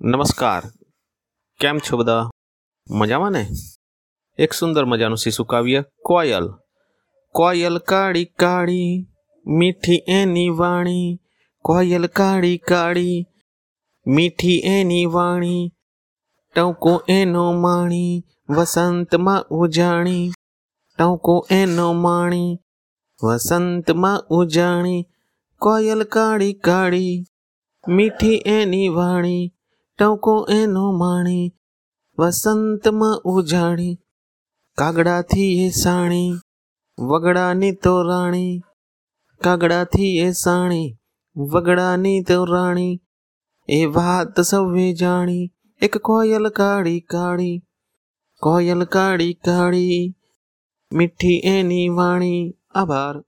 નમસ્કાર કેમ છો બધા મજામાં ને એક સુંદર મજાનું શિશુ કાવ્ય કોયલ કોયલ કાળી કાળી મીઠી એની વાણી કોયલ કાળી કાળી મીઠી એની વાણી ટવકો એનો માણી વસંતમાં ઉજાણી ટવકો એનો માણી વસંતમાં ઉજાણી કોયલ કાળી કાળી મીઠી એની વાણી ટવકો એનો માણી, વસંતમાં ઉજાણી, કાગડાથી એ સાણી, વગડાની તો રાણી, કાગડાથી એ સાણી, વગડાની તો રાણી, એ વાત સૌએ જાણી, એક કોયલ કાળી કાળી, કોયલ કાળી કાળી, મીઠી એની વાણી, આભાર.